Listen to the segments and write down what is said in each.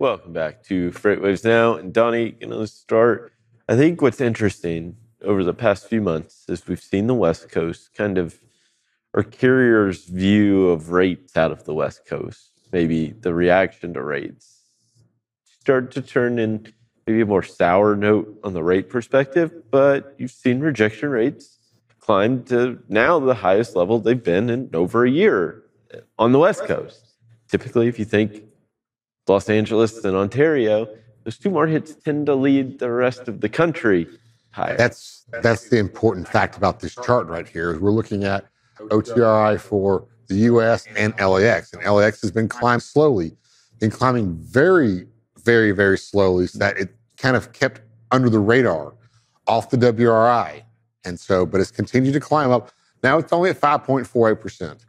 Welcome back to FreightWaves Now. And Donny, you know, start. I think what's interesting over the past few months is we've seen the West Coast kind of, or carriers' view of rates out of the West Coast, maybe the reaction to rates, start to turn in maybe a more sour note on the rate perspective. But you've seen rejection rates climb to now the highest level they've been in over a year on the West Coast. Typically, if you think Los Angeles and Ontario, those two markets tend to lead the rest of the country higher. That's that's the important fact about this chart right here. Is we're looking at OTRI for the U.S. and LAX, and LAX has been climbing slowly, been climbing very, very, very slowly, so that it kind of kept under the radar, off the WRI, and so, but it's continued to climb up. Now it's only at 5.48 percent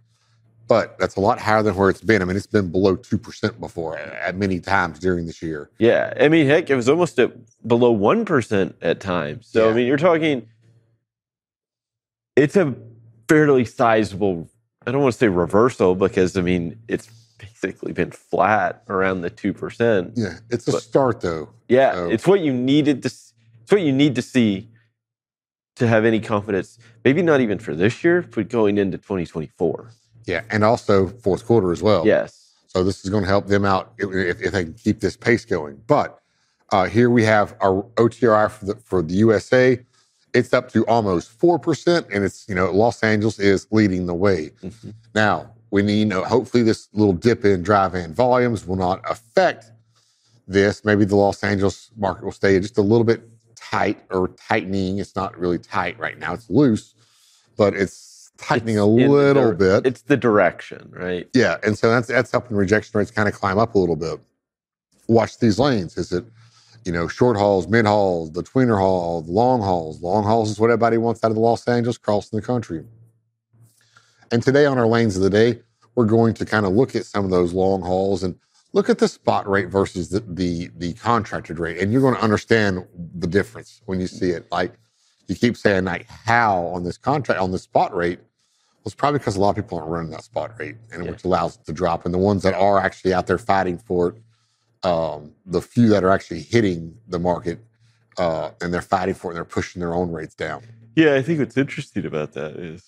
but that's a lot higher than where it's been. I mean, it's been below 2% before at many times during this year. Yeah. I mean, heck, it was almost at below 1% at times. So, yeah. I mean, you're talking, it's a fairly sizable, I don't want to say reversal because, I mean, it's basically been flat around the 2%. Yeah. It's a start, though. Yeah. So. It's what you needed to, it's what you need to see to have any confidence, maybe not even for this year, but going into 2024. Yeah, and also fourth quarter as well. Yes. So this is going to help them out if, if they can keep this pace going. But uh, here we have our OTRI for the, for the USA. It's up to almost four percent, and it's you know Los Angeles is leading the way. Mm-hmm. Now we need you know hopefully this little dip in dry van volumes will not affect this. Maybe the Los Angeles market will stay just a little bit tight or tightening. It's not really tight right now; it's loose, but it's tightening it's a little bit. It's the direction, right? Yeah, and so that's that's helping rejection rates kind of climb up a little bit. Watch these lanes. Is it, you know, short hauls, mid hauls, the tweener haul, the long hauls? Long hauls is what everybody wants out of the Los Angeles crossing the country. And today on our lanes of the day, we're going to kind of look at some of those long hauls and look at the spot rate versus the the, the contracted rate, and you're going to understand the difference when you see it. Like you keep saying, like how on this contract on the spot rate it's probably because a lot of people aren't running that spot rate, and yeah. which allows it to drop. And the ones that are actually out there fighting for it, um, the few that are actually hitting the market uh, and they're fighting for it, and they're pushing their own rates down. Yeah, I think what's interesting about that is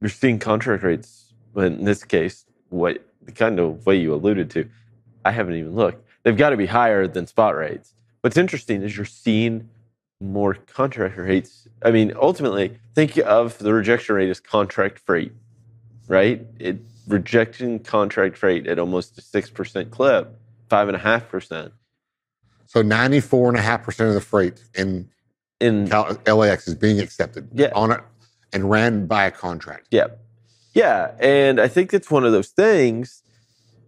you're seeing contract rates. But in this case, what the kind of way you alluded to, I haven't even looked. They've got to be higher than spot rates. What's interesting is you're seeing more contract rates. I mean, ultimately, think of the rejection rate as contract freight, right? It rejecting contract freight at almost a six percent clip, five and a half percent. So ninety four and a half percent of the freight in in Cal- LAX is being accepted yeah. on it and ran by a contract. Yeah, yeah, and I think it's one of those things.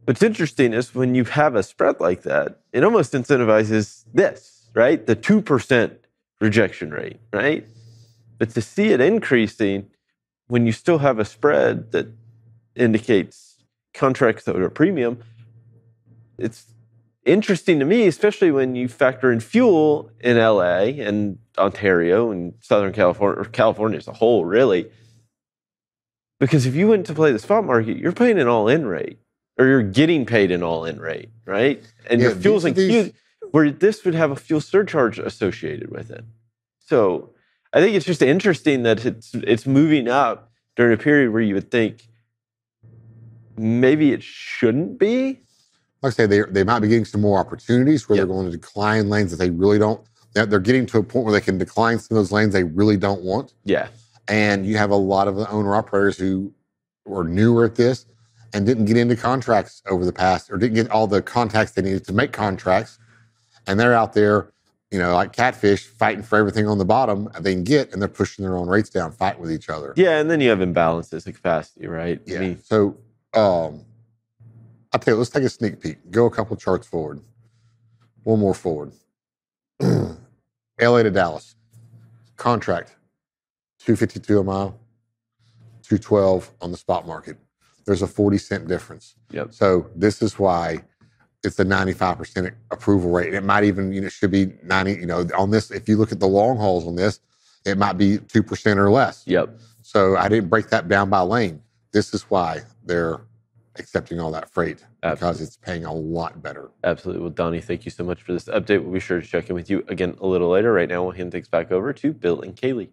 What's interesting is when you have a spread like that, it almost incentivizes this, right? The two percent rejection rate, right? But to see it increasing when you still have a spread that indicates contracts that are a premium, it's interesting to me, especially when you factor in fuel in LA and Ontario and Southern California, or California as a whole, really. Because if you went to play the spot market, you're paying an all in rate or you're getting paid an all in rate, right? And yeah, your fuel's included where this would have a fuel surcharge associated with it. So I think it's just interesting that it's it's moving up during a period where you would think maybe it shouldn't be. Like I say, they they might be getting some more opportunities where yep. they're going to decline lanes that they really don't. They're getting to a point where they can decline some of those lanes they really don't want. Yeah. And you have a lot of the owner operators who were newer at this and didn't get into contracts over the past or didn't get all the contacts they needed to make contracts and they're out there, you know, like catfish fighting for everything on the bottom they can get, and they're pushing their own rates down, fighting with each other. Yeah, and then you have imbalances in capacity, right? Yeah. I mean, so, um, I'll tell you, let's take a sneak peek. Go a couple charts forward. One more forward. LA to Dallas. Contract 252 a mile, 212 on the spot market. There's a 40 cent difference. Yep. So this is why it's a 95% approval rate. It might even, you know, should be 90, you know, on this, if you look at the long hauls on this, it might be 2% or less. Yep. So I didn't break that down by lane. This is why they're accepting all that freight because it's paying a lot better. Absolutely. Well, Donny, thank you so much for this update. We'll be sure to check in with you again a little later. Right now, we'll hand things back over to Bill and Kaylee.